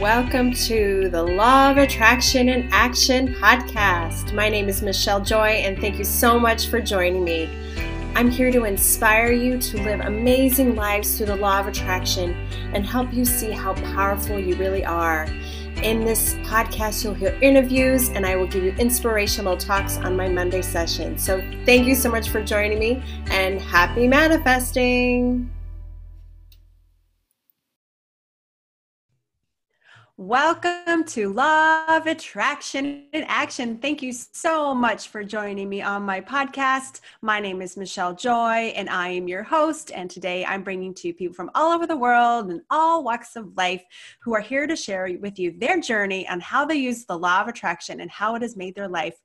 Welcome to the Law of Attraction and Action podcast. My name is Michelle Joy, and thank you so much for joining me. I'm here to inspire you to live amazing lives through the law of attraction and help you see how powerful you really are. In this podcast, you'll hear interviews and I will give you inspirational talks on my Monday session. So, thank you so much for joining me and happy manifesting. Welcome to Law of Attraction in Action. Thank you so much for joining me on my podcast. My name is Michelle Joy, and I am your host. And today I'm bringing to you people from all over the world and all walks of life who are here to share with you their journey on how they use the law of attraction and how it has made their life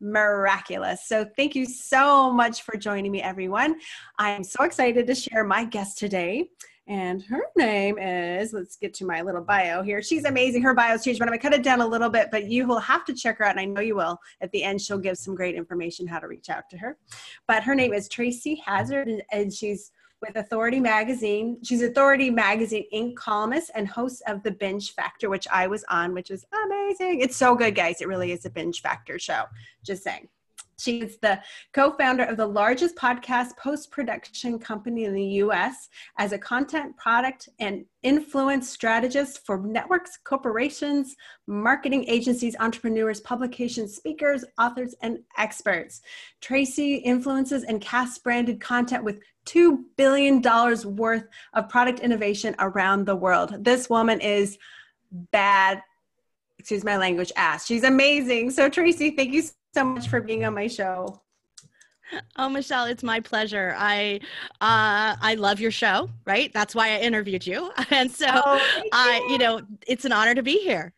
miraculous. So, thank you so much for joining me, everyone. I'm so excited to share my guest today. And her name is, let's get to my little bio here. She's amazing. Her bio's changed, but I'm going to cut it down a little bit, but you will have to check her out. And I know you will. At the end, she'll give some great information how to reach out to her. But her name is Tracy Hazzard, and she's with Authority Magazine. She's Authority Magazine Inc. columnist and host of The Binge Factor, which I was on, which is amazing. It's so good, guys. It really is a Binge Factor show. Just saying. She is the co founder of the largest podcast post production company in the US as a content, product, and influence strategist for networks, corporations, marketing agencies, entrepreneurs, publications, speakers, authors, and experts. Tracy influences and casts branded content with $2 billion worth of product innovation around the world. This woman is bad excuse my language ass she's amazing so tracy thank you so much for being on my show. Oh, Michelle, it's my pleasure. I uh, I love your show, right? That's why I interviewed you, and so oh, I, you. you know, it's an honor to be here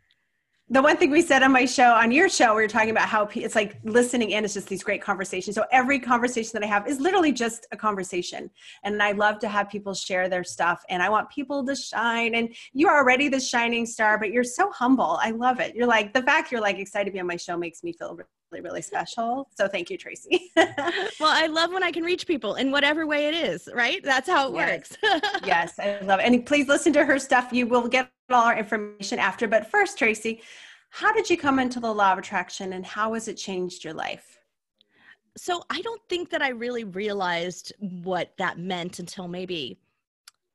the one thing we said on my show on your show we were talking about how it's like listening in is just these great conversations so every conversation that i have is literally just a conversation and i love to have people share their stuff and i want people to shine and you're already the shining star but you're so humble i love it you're like the fact you're like excited to be on my show makes me feel really really special. So thank you tracy. Well i love when i can reach people in whatever way it is right? That's how it yes. works. Yes i love it. And please listen to her stuff. You will get all our information after. But first, Tracy, how did you come into the law of attraction and how has it changed your life? So I don't think that I really realized what that meant until maybe,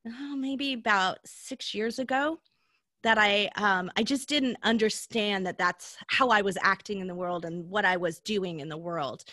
oh, maybe about six years ago that I um, I just didn't understand that that's how I was acting in the world and what I was doing in the world.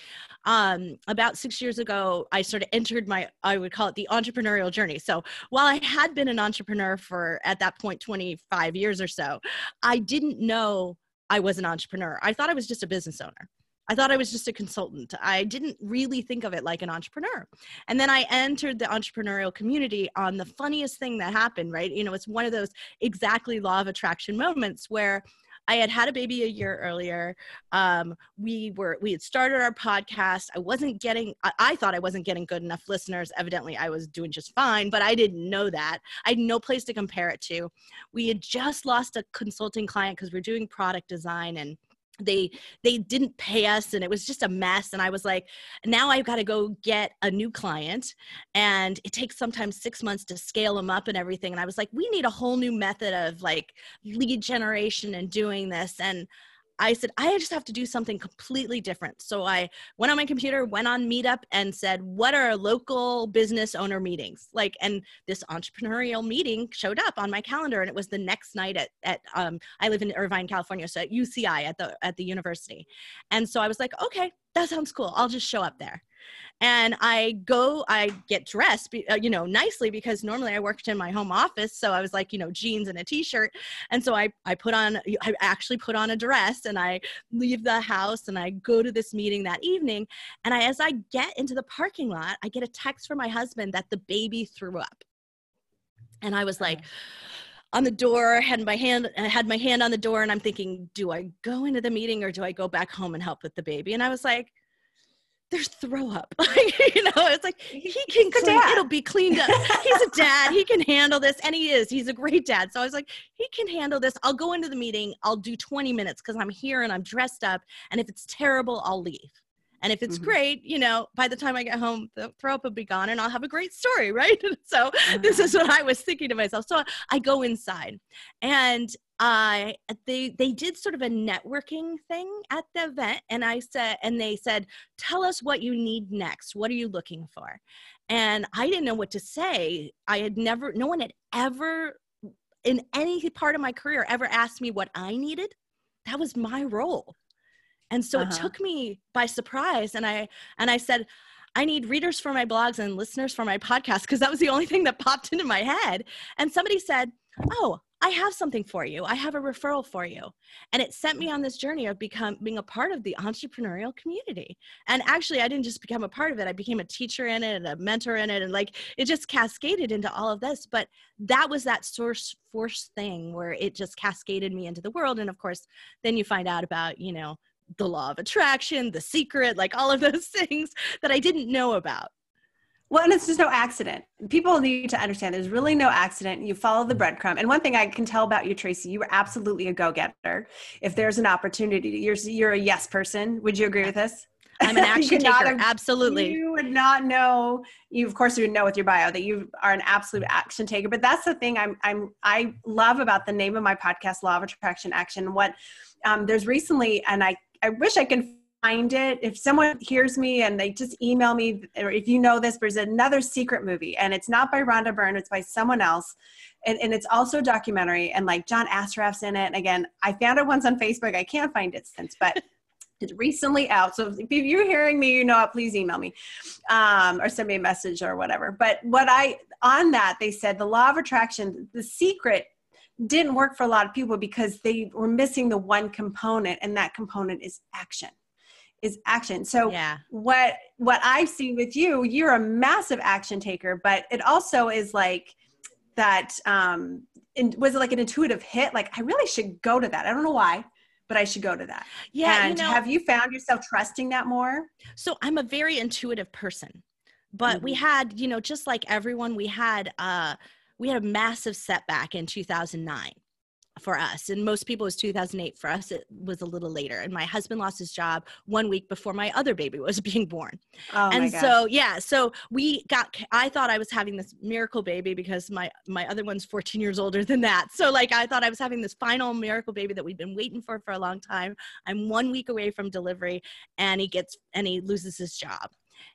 Um, about six years ago, I sort of entered my I would call it the entrepreneurial journey. So while I had been an entrepreneur for at that point 25 years or so, I didn't know I was an entrepreneur. I thought I was just a business owner. I thought I was just a consultant. I didn't really think of it like an entrepreneur. And then I entered the entrepreneurial community on the funniest thing that happened, right? You know, it's one of those exactly law of attraction moments where I had had a baby a year earlier. Um, we were we had started our podcast. I wasn't getting. I, I, thought I wasn't getting good enough listeners. Evidently, I was doing just fine, but I didn't know that. I had no place to compare it to. We had just lost a consulting client because we we're doing product design and they they didn't pay us and it was just a mess. And i was like now i've got to go get a new client. And it takes sometimes six months to scale them up and everything. And i was like we need a whole new method of like lead generation and doing this. And I said, I just have to do something completely different. So I went on my computer, went on Meetup, and said, What are local business owner meetings? Like, and this entrepreneurial meeting showed up on my calendar, and it was the next night at, at um, I live in Irvine, California, so at UCI at the at the university. And so I was like, okay, that sounds cool. I'll just show up there and I go, I get dressed, uh, you know, nicely because normally I worked in my home office. So I was like, you know, jeans and a t-shirt. And so I, I put on, I actually put on a dress and I leave the house and I go to this meeting that evening. And I, as I get into the parking lot, I get a text from my husband that the baby threw up. And I was like, on the door had my hand I had my hand on the door and i'm thinking do i go into the meeting or do i go back home and help with the baby and i was like there's throw up. you know, it's like he can clean, it'll be cleaned up. He's a dad. He can handle this. And he is. He's a great dad. So I was like, he can handle this. I'll go into the meeting. I'll do 20 minutes because I'm here and I'm dressed up. And if it's terrible, I'll leave. And if it's mm-hmm. great, you know, by the time I get home, the throw up will be gone and I'll have a great story, right? so mm-hmm. this is what I was thinking to myself. So I go inside and I they they did sort of a networking thing at the event and I said and they said tell us what you need next. What are you looking for? And I didn't know what to say. I had never no one had ever in any part of my career ever asked me what I needed. That was my role. And so uh-huh. it took me by surprise and I and I said I need readers for my blogs and listeners for my podcast because that was the only thing that popped into my head. And somebody said oh I have something for you. I have a referral for you. And it sent me on mm-hmm. this journey of become being a part of the entrepreneurial community. And actually, I didn't just become a part of it. I became a teacher in it and a mentor in it. And like it just cascaded into all of this. But that was that source force thing where it just cascaded me into the world. And of course, then you find out about, you know, the law of attraction, the secret, like all of those things that I didn't know about. Well, and it's just no accident. People need to understand there's really no accident. You follow the breadcrumb. And one thing I can tell about you, Tracy, you are absolutely a go-getter. If there's an opportunity, you're you're a yes person. Would you agree with this? I'm an action taker. Have, absolutely. You would not know. You of course you would know with your bio that you are an absolute action taker. But that's the thing I'm I'm I love about the name of my podcast, Law of Attraction Action. What um, there's recently, and I I wish I can find it. If someone hears me and they just email me, or if you know this, there's another secret movie, and it's not by Rhonda Byrne, it's by someone else. And, and it's also a documentary, and like John Assaraf's in it. And again, I found it once on Facebook. I can't find it since, but it's recently out. So if you're hearing me, you know it, please email me um, or send me a message or whatever. But what I, on that, they said the law of attraction, the secret didn't work for a lot of people because they were missing the one component, and that component is action is action. So yeah. what what I see with you, you're a massive action taker, but it also is like that um in, was it like an intuitive hit like I really should go to that. I don't know why, but I should go to that. Yeah. And you know, have you found yourself trusting that more? So I'm a very intuitive person. But mm-hmm. we had, you know, just like everyone, we had uh we had a massive setback in 2009 for us and most people was 2008 for us it was a little later and my husband lost his job one week before my other baby was being born. Oh and so yeah so we got i thought i was having this miracle baby because my my other one's 14 years older than that. So like i thought i was having this final miracle baby that we'd been waiting for for a long time. I'm one week away from delivery and he gets and he loses his job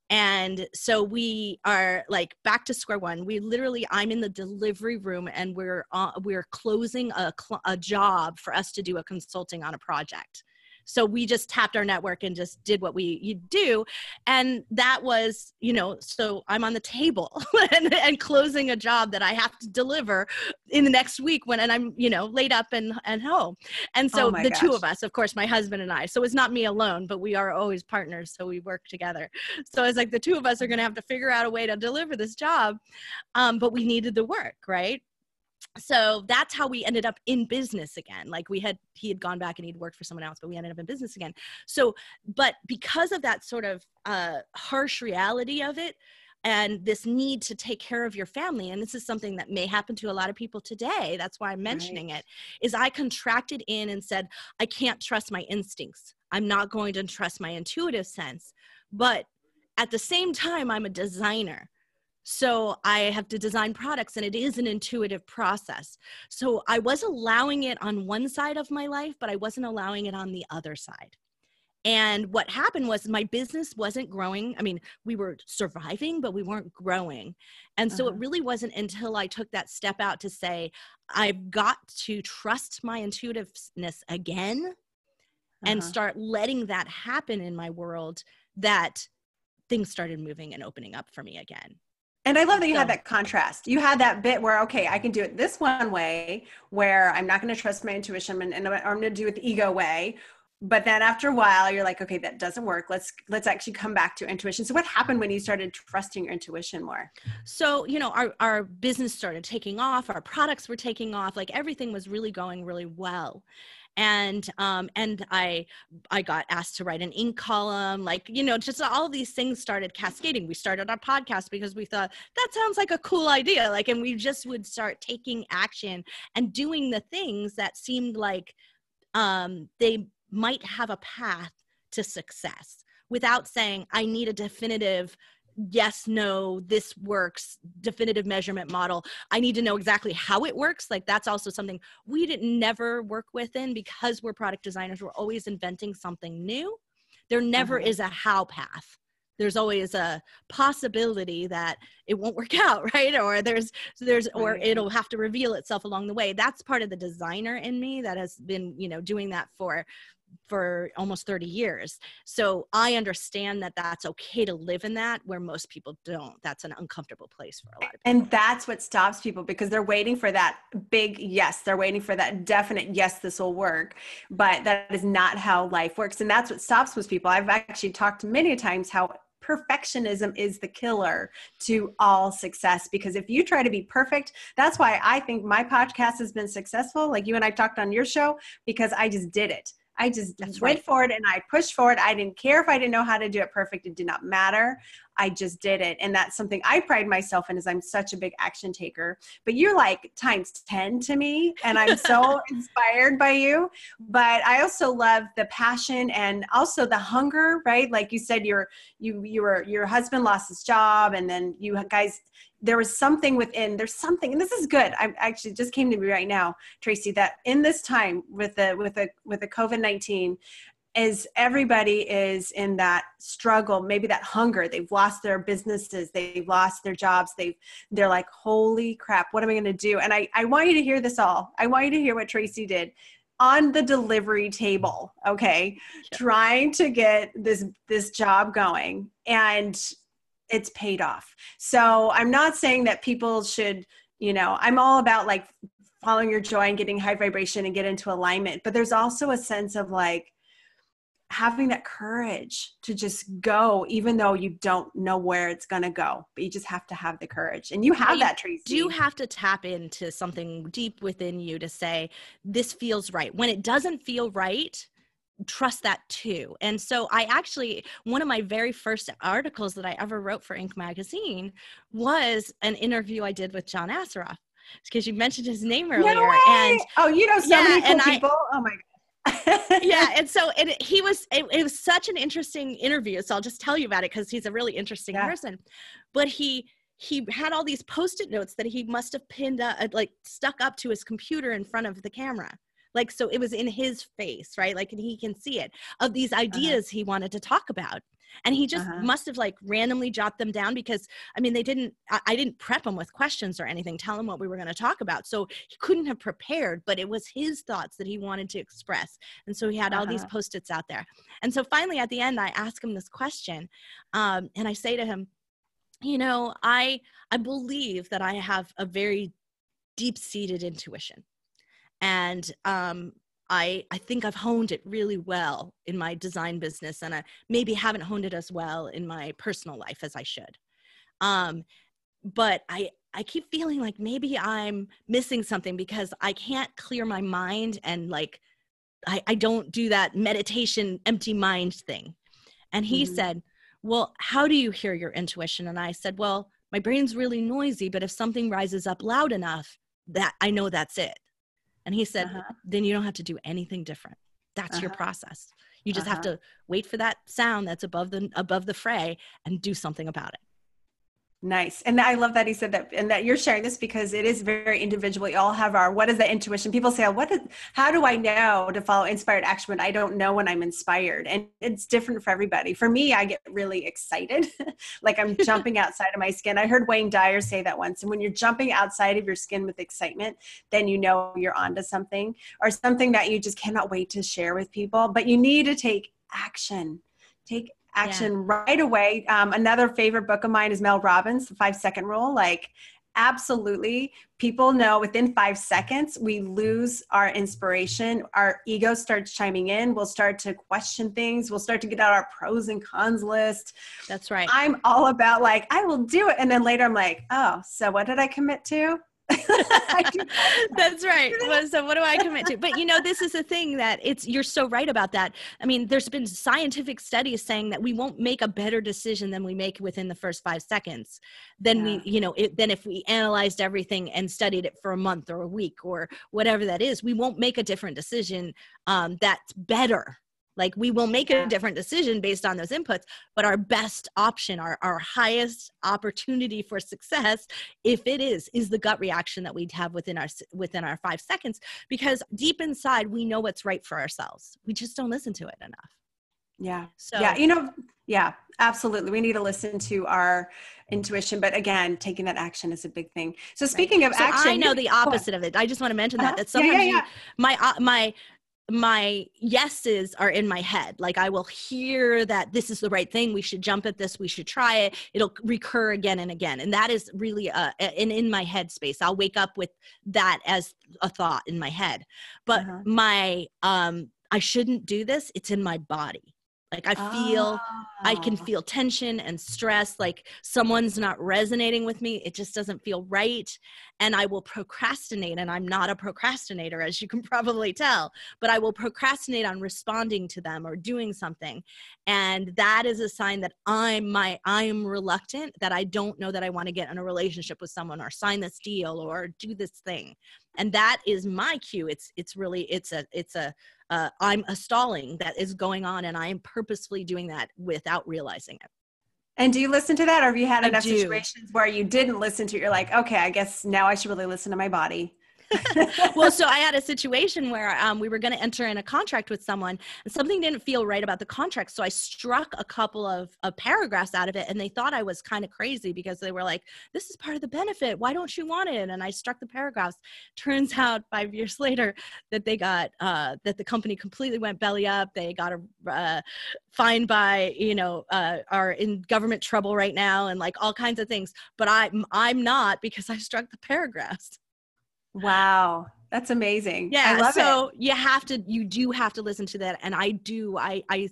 and so we are like back to square one. We literally i'm in the delivery room and we're uh, we're closing a, cl- a job for us to do a consulting on a project so we just tapped our network and just did what we you do. And that was, you know, so I'm on the table and, and closing a job that I have to deliver in the next week when and I'm, you know, laid up and, and home. And so oh the gosh. two of us, of course, my husband and I. So it's not me alone, but we are always partners. So we work together. So it's like the two of us are gonna have to figure out a way to deliver this job. Um, but we needed the work, right? So that's how we ended up in business again. Like we had he had gone back and he'd worked for someone else but we ended up in business again. So but because of that sort of uh, harsh reality of it and this need to take care of your family and this is something that may happen to a lot of people today that's why i'm mentioning right. it is i contracted in and said i can't trust my instincts. I'm not going to trust my intuitive sense. But at the same time i'm a designer so I have to design products and it is an intuitive process. So I was allowing it on one side of my life, but I wasn't allowing it on the other side. And what happened was my business wasn't growing. I mean, we were surviving, but we weren't growing. And so uh-huh. it really wasn't until I took that step out to say, I've got to trust my intuitiveness again uh-huh. and start letting that happen in my world that things started moving and opening up for me again. And I love that you so. had that contrast. You had that bit where, okay, I can do it this one way, where I'm not going to trust my intuition, and, and I'm going to do it the ego way. But then after a while, you're like, okay, that doesn't work. Let's let's actually come back to intuition. So, what happened when you started trusting your intuition more? So, you know, our our business started taking off. Our products were taking off. Like everything was really going really well and um, and I I got asked to write an Inc. column, like you know, just all these things started cascading. We started our podcast because we thought that sounds like a cool idea, like, and we just would start taking action and doing the things that seemed like um, they might have a path to success without saying I need a definitive yes no this works definitive measurement model. I need to know exactly how it works. Like that's also something we didn't never work within because we're product designers. We're always inventing something new. There never uh-huh. is a how path. There's always a possibility that it won't work out right? Or there's there's or it'll have to reveal itself along the way. That's part of the designer in me that has been you know doing that for for almost 30 years. So I understand that that's okay to live in that where most people don't. That's an uncomfortable place for a lot of people. And that's what stops people because they're waiting for that big yes. They're waiting for that definite yes, this will work. But that is not how life works. And that's what stops most people. I've actually talked many times how perfectionism is the killer to all success because if you try to be perfect that's why i think my podcast has been successful like you and i talked on your show because i just did it I just That's went right. forward and I pushed forward. I didn't care if I didn't know how to do it perfect. It did not matter. I just did it. And that's something I pride myself in is I'm such a big action taker. But you're like times 10 to me. And I'm so inspired by you. But I also love the passion and also the hunger, right? Like you said, your you you were your husband lost his job and then you guys there was something within there's something and this is good. I actually just came to me right now tracy that in this time with the with the with the covid-19 is everybody is in that struggle maybe that hunger. They've lost their businesses they've lost their jobs they've they're like holy crap what am i going to do? And i i want you to hear this all. I want you to hear what tracy did on the delivery table okay? Yeah. trying to get this this job going. And it's paid off. So I'm not saying that people should, you know, I'm all about like following your joy and getting high vibration and get into alignment. But there's also a sense of like having that courage to just go, even though you don't know where it's going to go. But you just have to have the courage. And you have that, Tracy. Do you have to tap into something deep within you to say, this feels right? When it doesn't feel right, trust that too. And so I actually, one of my very first articles that I ever wrote for Inc. magazine was an interview I did with John Assaraf because you mentioned his name earlier. No and oh, you know so yeah, many cool people. I, oh my god. yeah, and so it, he was. It, it, was such an interesting interview. So I'll just tell you about it because he's a really interesting yeah. person. But he he had all these post-it notes that he must have pinned up uh, like stuck up to his computer in front of the camera like so it was in his face right like and he can see it of these uh-huh. ideas uh-huh. he wanted to talk about and he just uh-huh. must have like randomly jot them down because i mean they didn't I, I didn't prep him with questions or anything tell him what we were going to talk about so he couldn't have prepared but it was his thoughts that he wanted to express and so he had uh-huh. all these uh-huh. post-its out there and so finally at the end i ask him this question um, and i say to him you know i i believe that i have a very deep-seated intuition and um, I, I think I've honed it really well in my design business, and I maybe haven't honed it as well in my personal life as I should. Um, but I, I keep feeling like maybe I'm missing something because I can't clear my mind and like I, I don't do that meditation empty mind thing. And he mm-hmm. said, Well, how do you hear your intuition? And I said, Well, my brain's really noisy, but if something rises up loud enough, that I know that's it. And he said, uh-huh. then you don't have to do anything different. That's uh-huh. your process. You just uh-huh. have to wait for that sound that's above the above the fray and do something about it. Nice. And I love that he said that and that you're sharing this because it is very individual. We all have our what is that intuition? People say, oh, what is how do I know to follow inspired action when I don't know when I'm inspired? And it's different for everybody. For me, I get really excited. like I'm jumping outside of my skin. I heard Wayne Dyer say that once. And when you're jumping outside of your skin with excitement, then you know you're onto something or something that you just cannot wait to share with people. But you need to take action. Take action yeah. right away. Um, another favorite book of mine is Mel Robbins, The Five Second Rule. Like, absolutely, people know within five seconds we lose our inspiration. Our ego starts chiming in. We'll start to question things. We'll start to get out our pros and cons list. That's right. I'm all about like, I will do it. And then later I'm like, oh, so what did I commit to? That's right. Well, so what do I commit to? But you know, this is a thing that it's you're so right about that. I mean, there's been scientific studies saying that we won't make a better decision than we make within the first five seconds. Than yeah. we, you know, it, then if we analyzed everything and studied it for a month or a week or whatever that is, we won't make a different decision um, that's better like we will make a different decision based on those inputs but our best option our, our highest opportunity for success if it is is the gut reaction that we'd have within our within our five seconds because deep inside we know what's right for ourselves. We just don't listen to it enough. Yeah. So yeah you know yeah absolutely. We need to listen to our intuition but again taking that action is a big thing. So speaking right. of so action i know the opposite of it. I just want to mention uh-huh. that that sometimes yeah, yeah, yeah. You, my uh, my my yeses are in my head. Like I will hear that this is the right thing. We should jump at this. We should try it. It'll recur again and again. And that is really a, an in my head space. I'll wake up with that as a thought in my head. But uh-huh. my, um, I shouldn't do this. It's in my body. Like I feel, oh. I can ah. feel tension and stress. Like someone's not resonating with me. It just doesn't feel right. And I will procrastinate. And I'm not a procrastinator, as you can probably tell, but I will procrastinate on responding to them or doing something. And that is a sign that I'm my, I'm reluctant that I don't know that I want to get in a relationship with someone or sign this deal or do this thing. And that is my cue. It's, it's really, it's a, it's a, uh, I'm a stalling that is going on, and I am purposefully doing that without realizing it. And do you listen to that, or have you had enough situations where you didn't listen to it? You're like, okay, I guess now I should really listen to my body. well, so I had a situation where um, we were going to enter in a contract with someone, and something didn't feel right about the contract. So I struck a couple of, of paragraphs out of it, and they thought I was kind of crazy because they were like, "This is part of the benefit. Why don't you want it?" And I struck the paragraphs. Turns out, five years later, that they got uh, that the company completely went belly up. They got a uh, fined by you know uh, are in government trouble right now, and like all kinds of things. But I I'm not because I struck the paragraphs. Wow. That's amazing. Yeah. so it. you have to, you do have to listen to that. And I do, I, I,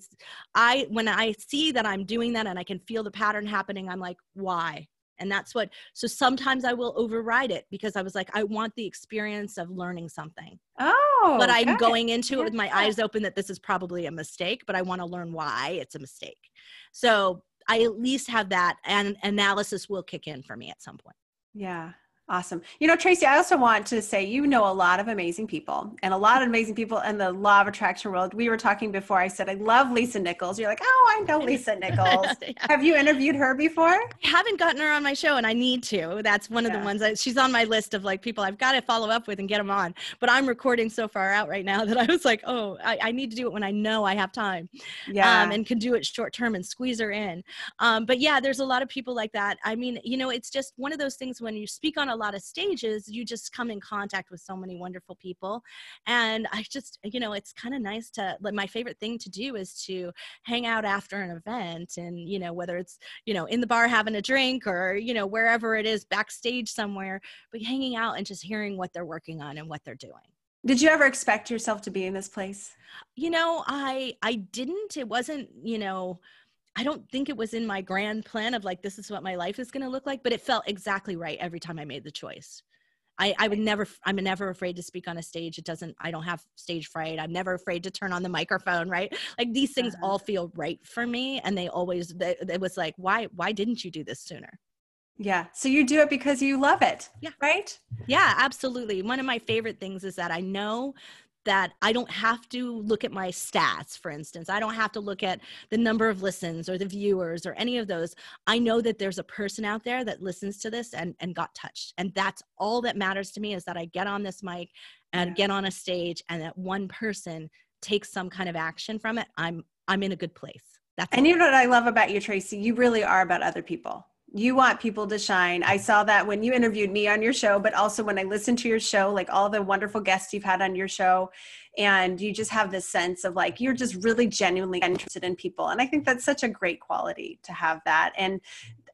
I, when I see that I'm doing that and I can feel the pattern happening, I'm like, why? And that's what, so sometimes I will override it because I was like, I want the experience of learning something. Oh. But I'm going into it with my eyes open that this is probably a mistake, but I want to learn why it's a mistake. So I at least have that and analysis will kick in for me at some point. Yeah. Awesome. You know, Tracy, I also want to say you know a lot of amazing people and a lot of amazing people in the law of attraction world. We were talking before. I said, I love Lisa Nichols. You're like, oh, I know Lisa Nichols. yeah. Have you interviewed her before? I haven't gotten her on my show and I need to. That's one of the ones that she's on my list of like people I've got to follow up with and get them on. But I'm recording so far out right now that I was like, oh, I, I need to do it when I know I have time yeah. Um, and can do it short term and squeeze her in. Um, but yeah, there's a lot of people like that. I mean, you know, it's just one of those things when you speak on a lot of stages, you just come in contact with so many wonderful people. And I just, you know, it's kind of nice to, like, my favorite thing to do is to hang out after an event and, you know, whether it's, you know, in the bar having a drink or, you know, wherever it is, backstage somewhere, but hanging out and just hearing what they're working on and what they're doing. Did you ever expect yourself to be in this place? You know, I I didn't. It wasn't, you know, I don't think it was in my grand plan of like, this is what my life is going to look like, but it felt exactly right every time I made the choice. I, I would never, I'm never afraid to speak on a stage. It doesn't, I don't have stage fright. I'm never afraid to turn on the microphone, right? Like these things uh-huh. all feel right for me. And they always, it was like, why, why didn't you do this sooner? Yeah. So you do it because you love it. Yeah. Right? Yeah, absolutely. One of my favorite things is that I know that I don't have to look at my stats, for instance. I don't have to look at the number of listens or the viewers or any of those. I know that there's a person out there that listens to this and, and got touched. And that's all that matters to me is that I get on this mic and yeah. get on a stage and that one person takes some kind of action from it. I'm I'm in a good place. That's and you know what I love about you, Tracy? You really are about other people you want people to shine. I saw that when you interviewed me on your show, but also when I listened to your show, like all the wonderful guests you've had on your show. And you just have this sense of like, you're just really genuinely interested in people. And I think that's such a great quality to have that. And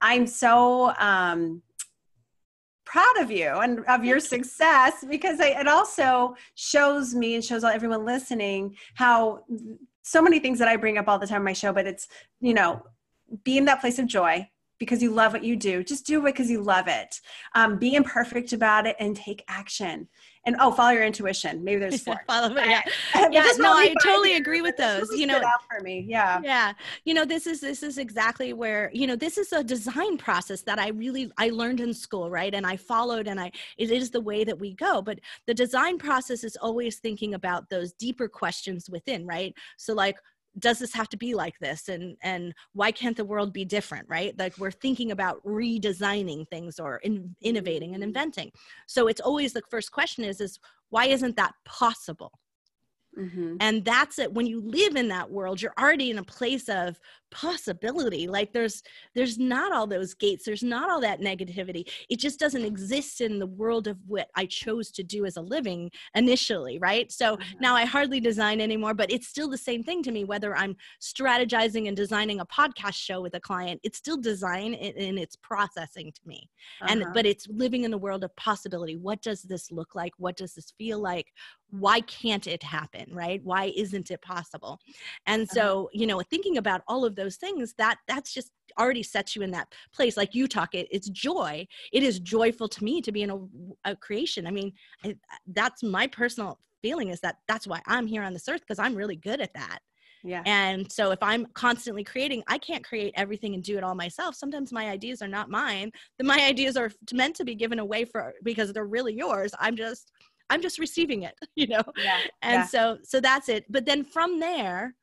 I'm so, um, proud of you and of your success because I, it also shows me and shows everyone listening how so many things that I bring up all the time on my show, but it's, you know, be in that place of joy, because you love what you do. Just do it because you love it. Um, be imperfect about it and take action. And oh, follow your intuition. Maybe there's four. follow it. Yeah, yeah no, I totally agree with those. You know, for me. Yeah, yeah. You know, this is this is exactly where you know this is a design process that I really I learned in school, right? And I followed, and I it is the way that we go. But the design process is always thinking about those deeper questions within, right? So like does this have to be like this? And and why can't the world be different right? Like we're thinking about redesigning things or in, innovating and mm. inventing. So it's always the first question is is why isn't that possible Mm-hmm. And that's it. When you live in that world, you're already in a place of possibility. Like there's there's not all those gates. There's not all that negativity. It just doesn't exist in the world of what I chose to do as a living initially, right? So mm-hmm. now I hardly design anymore, but it's still the same thing to me. Whether I'm strategizing and designing a podcast show with a client, it's still design and it's processing to me. Uh-huh. And but it's living in the world of possibility. What does this look like? What does this feel like? why can't it happen right why isn't it possible and uh-huh. so you know thinking about all of those things that that's just already sets you in that place like you talk it it's joy it is joyful to me to be in a, a creation i mean I, that's my personal feeling is that that's why i'm here on this earth because i'm really good at that yeah. And so if I'm constantly creating, I can't create everything and do it all myself. Sometimes my ideas are not mine. then my ideas are meant to be given away for because they're really yours. I'm just i'm just receiving it you know yeah, and yeah. so so that's it but then from there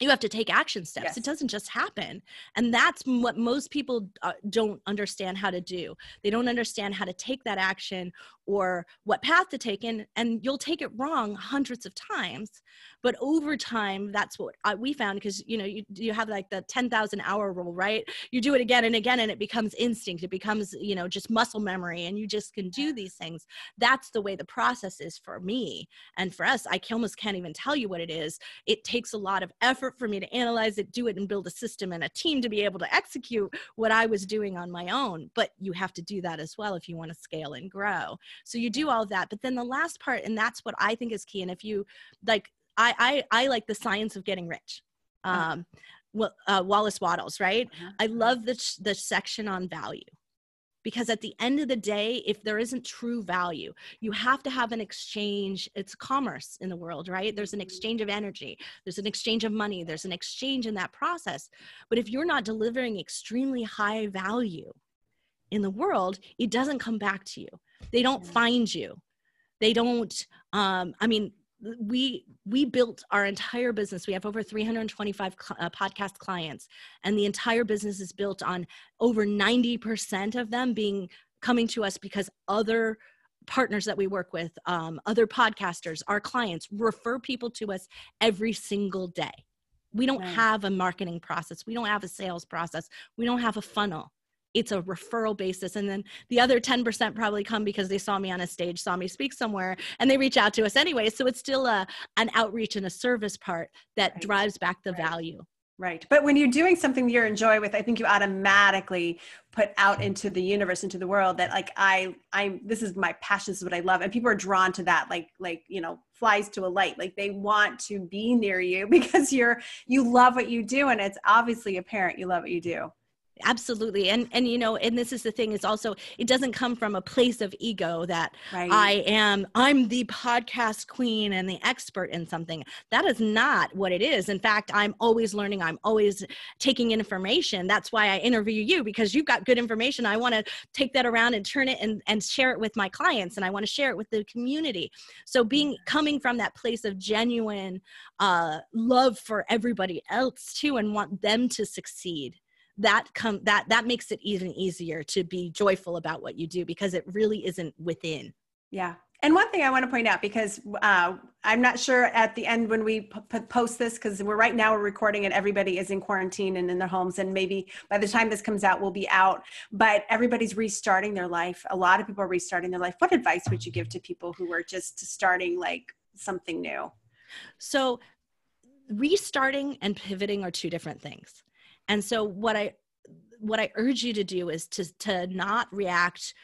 you have to take action steps yes. it doesn't just happen and that's what most people uh, don't understand how to do. They don't understand how to take that action or what path to take in and you'll take it wrong hundreds of times but over time that's what I, we found because you know you, you have like the 10,000 hour rule right? You do it again and again and it becomes instinct it becomes you know just muscle memory and you just can do these things. That's the way the process is for me and for us I almost can't even tell you what it is. It takes a lot of effort for me to analyze it do it and build a system and a team to be able to execute what I was doing on my own but you have to do that as well if you want to scale and grow so you do all of that but then the last part and that's what I think is key and if you like I, I, I like the science of getting rich. Uh-huh. Um, well, uh, Wallace Wattles, right? Uh-huh. I love the, the section on value because at the end of the day, if there isn't true value, you have to have an exchange. It's commerce in the world, right? There's an exchange of energy, there's an exchange of money, there's an exchange in that process. But if you're not delivering extremely high value in the world, it doesn't come back to you. They don't find you. They don't, um, I mean, we we built our entire business. We have over 325 cl- uh, podcast clients and the entire business is built on over 90% of them being coming to us because other partners that we work with um, other podcasters our clients refer people to us every single day. We don't right. have a marketing process. We don't have a sales process. We don't have a funnel it's a referral basis and then the other 10% probably come because they saw me on a stage saw me speak somewhere and they reach out to us anyway so it's still a an outreach and a service part that right. drives back the right. value Right. But when you're doing something you're enjoy with, I think you automatically put out into the universe, into the world that like I I'm this is my passion, this is what I love. And people are drawn to that, like like, you know, flies to a light. Like they want to be near you because you're you love what you do and it's obviously apparent you love what you do absolutely and and you know and this is the thing is also it doesn't come from a place of ego that right. i am i'm the podcast queen and the expert in something. That is not what it is. In fact i'm always learning i'm always taking information. That's why i interview you because you've got good information. I want to take that around and turn it and, and share it with my clients and i want to share it with the community. So being coming from that place of genuine uh, love for everybody else too and want them to succeed that come that that makes it even easier to be joyful about what you do because it really isn't within yeah and one thing I want to point out because uh, I'm not sure at the end when we p- post this because we're right now we're recording and everybody is in quarantine and in their homes and maybe by the time this comes out we'll be out. But everybody's restarting their life. A lot of people are restarting their life. What advice would you give to people who are just starting like something new? So restarting and pivoting are two different things and so what i what i urge you to do is to to not react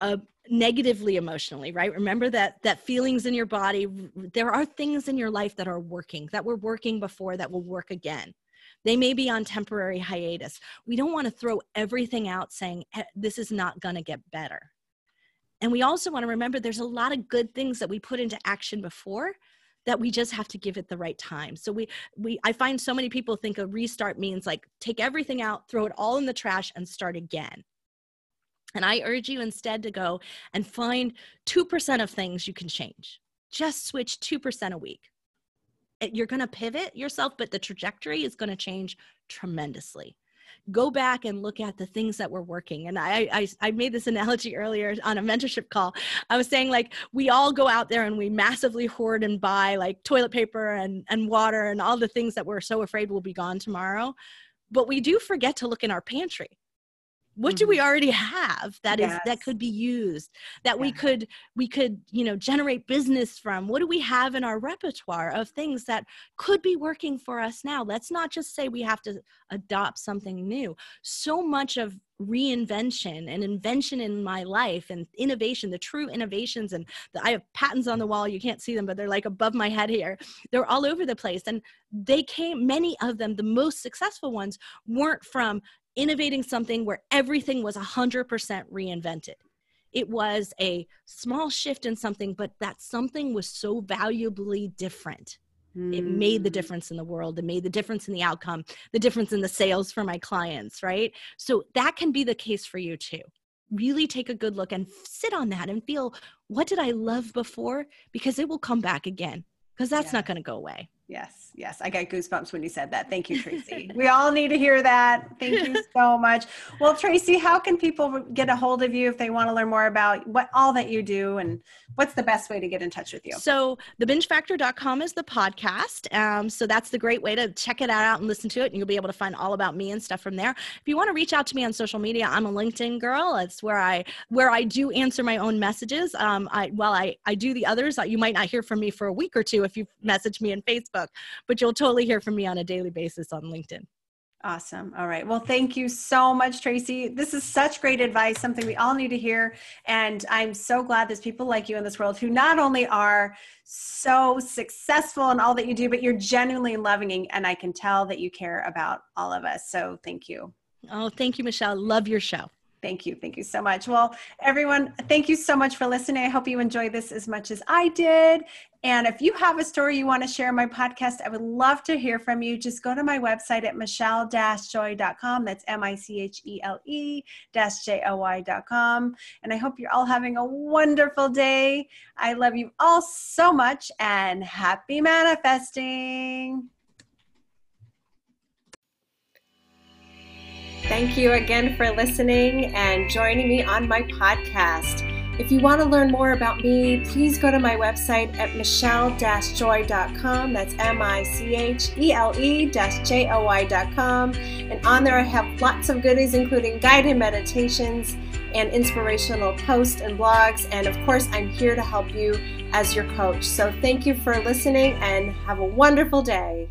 uh, negatively emotionally right? Remember that that feelings in your body there are things in your life that are working that were working before that will work again. They may be on temporary hiatus. We don't want to throw everything out saying this is not going to get better. And we also want to remember there's a lot of good things that we put into action before that we just have to give it the right time. So we we I find so many people think a restart means like take everything out, throw it all in the trash and start again. And I urge you instead to go and find 2% of things you can change. Just switch 2% a week. Eh, you're going to pivot yourself, but the trajectory is going to change tremendously go back and look at the things that were working. And I, I, I made this analogy earlier on a mentorship call. I was saying like we all go out there and we massively hoard and buy like toilet paper and, and water and all the things that we're so afraid will be gone tomorrow. But we do forget to look in our pantry what do we mm-hmm. already have that yes. is that could be used that yeah. we could we could you know generate business from what do we have in our repertoire of things that could be working for us now let's not just say we have to adopt something new so much of reinvention and invention in my life and innovation the true innovations and the, i have patents on the wall you can't see them but they're like above my head here they're all over the place and they came many of them the most successful ones weren't from innovating something where everything was 100% reinvented. It was a small shift in something, but that something was so valuably different. Mm. It made the hmm. difference in the world. It made the difference in the outcome, the difference in the sales for my clients, right? So that can be the case for you too. Really take a good look and sit on that and feel what did I love before? Because it will come back again, because that's yeah. not going to go away. Yes, yes. I got goosebumps when you said that. Thank you, Tracy. we all need to hear that. Thank you so much. Well, Tracy, how can people get a hold of you if they want to learn more about what all that you do and what's the best way to get in touch with you? So, thebingefactor.com is the podcast. Um, so that's the great way to check it out and listen to it. And you'll be able to find all about me and stuff from there. If you want to reach out to me on social media, I'm a LinkedIn girl. It's where I where I do answer my own messages. Um, I while I I do the others, you might not hear from me for a week or two if you message me on Facebook Facebook, but you'll totally hear from me on a daily basis on LinkedIn. Awesome. All right. Well, thank you so much, Tracy. This is such great advice, something we all need to hear. And I'm so glad there's people like you in this world who not only are so successful in all that you do, but you're genuinely loving and I can tell that you care about all of us. So thank you. Oh, thank you, Michelle. Love your show. Thank you. Thank you so much. Well, everyone, thank you so much for listening. I hope you enjoyed this as much as I did. And if you have a story you want to share in my podcast, I would love to hear from you. Just go to my website at michelle-joy.com. That's M-I-C-H-E-L-E J-O-Y.com. And I hope you're all having a wonderful day. I love you all so much and happy manifesting. Thank you again for listening and joining me on my podcast. If you want to learn more about me, please go to my website at michelle-joy.com. That's M-I-C-H-E-L-E J-O-Y.com. And on there I have lots of goodies, including guided meditations and inspirational posts and blogs. And of course, I'm here to help you as your coach. So thank you for listening and have a wonderful day.